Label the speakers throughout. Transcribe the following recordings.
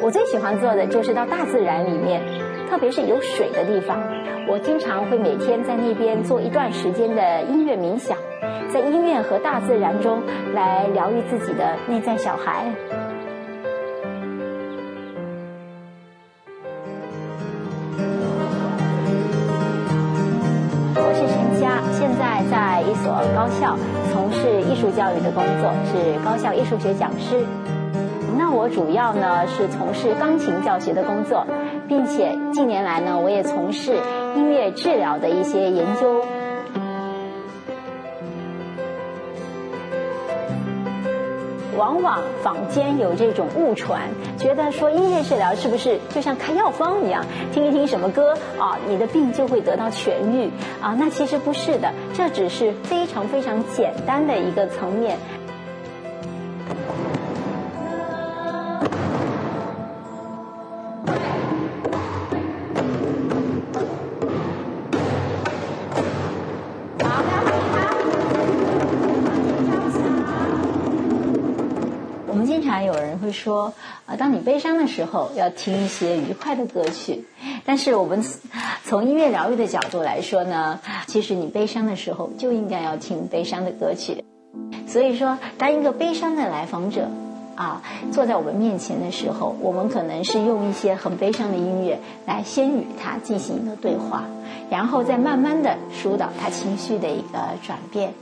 Speaker 1: 我最喜欢做的就是到大自然里面，特别是有水的地方。我经常会每天在那边做一段时间的音乐冥想，在音乐和大自然中来疗愈自己的内在小孩。我是陈佳，现在在一所高校从事艺术教育的工作，是高校艺术学讲师。那我主要呢是从事钢琴教学的工作，并且近年来呢，我也从事音乐治疗的一些研究。往往坊间有这种误传，觉得说音乐治疗是不是就像开药方一样，听一听什么歌啊，你的病就会得到痊愈啊？那其实不是的，这只是非常非常简单的一个层面。我们经常有人会说，啊，当你悲伤的时候，要听一些愉快的歌曲。但是我们从音乐疗愈的角度来说呢，其实你悲伤的时候就应该要听悲伤的歌曲。所以说，当一个悲伤的来访者啊坐在我们面前的时候，我们可能是用一些很悲伤的音乐来先与他进行一个对话，然后再慢慢的疏导他情绪的一个转变。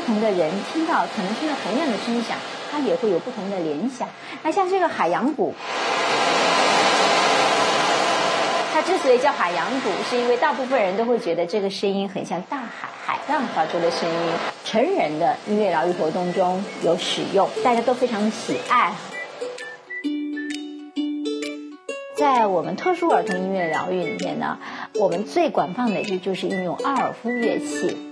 Speaker 1: 不同的人听到可能听到同样的声响，他也会有不同的联想。那像这个海洋鼓，它之所以叫海洋鼓，是因为大部分人都会觉得这个声音很像大海海浪发出的声音。成人的音乐疗愈活动中有使用，大家都非常的喜爱。在我们特殊儿童音乐疗愈里面呢，我们最广泛的就就是运用阿尔夫乐器。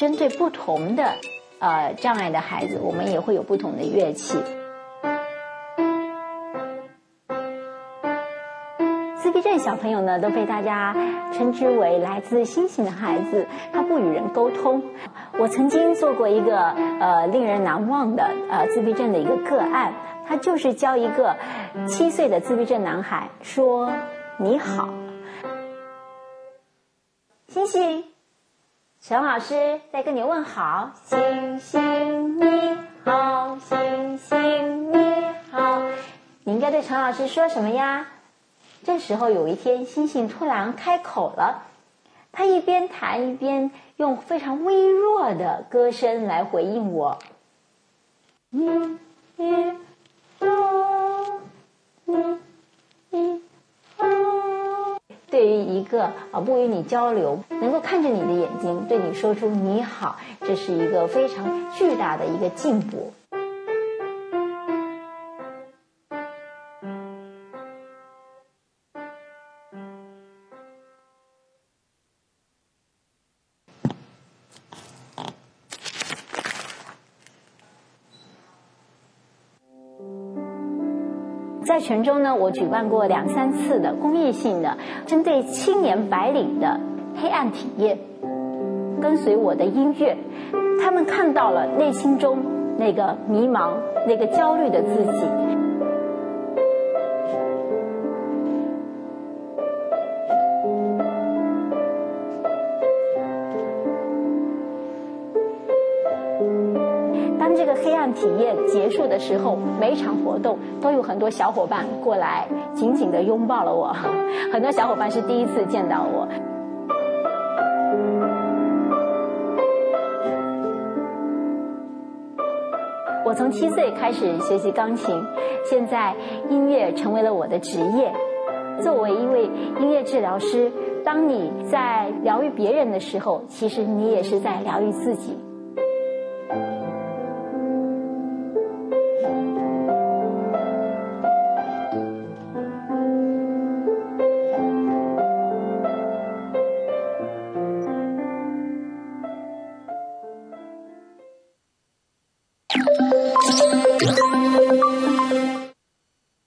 Speaker 1: 针对不同的呃障碍的孩子，我们也会有不同的乐器。自闭症小朋友呢，都被大家称之为来自星星的孩子，他不与人沟通。我曾经做过一个呃令人难忘的呃自闭症的一个个案，他就是教一个七岁的自闭症男孩说：“你好，星星。”陈老师在跟你问好，星星你好，星星你好，你应该对陈老师说什么呀？这时候有一天，星星突然开口了，他一边弹一边用非常微弱的歌声来回应我。个啊不与你交流，能够看着你的眼睛对你说出你好，这是一个非常巨大的一个进步。在泉州呢，我举办过两三次的公益性的针对青年白领的黑暗体验。跟随我的音乐，他们看到了内心中那个迷茫、那个焦虑的自己。黑暗体验结束的时候，每场活动都有很多小伙伴过来紧紧的拥抱了我。很多小伙伴是第一次见到我。我从七岁开始学习钢琴，现在音乐成为了我的职业。作为一位音乐治疗师，当你在疗愈别人的时候，其实你也是在疗愈自己。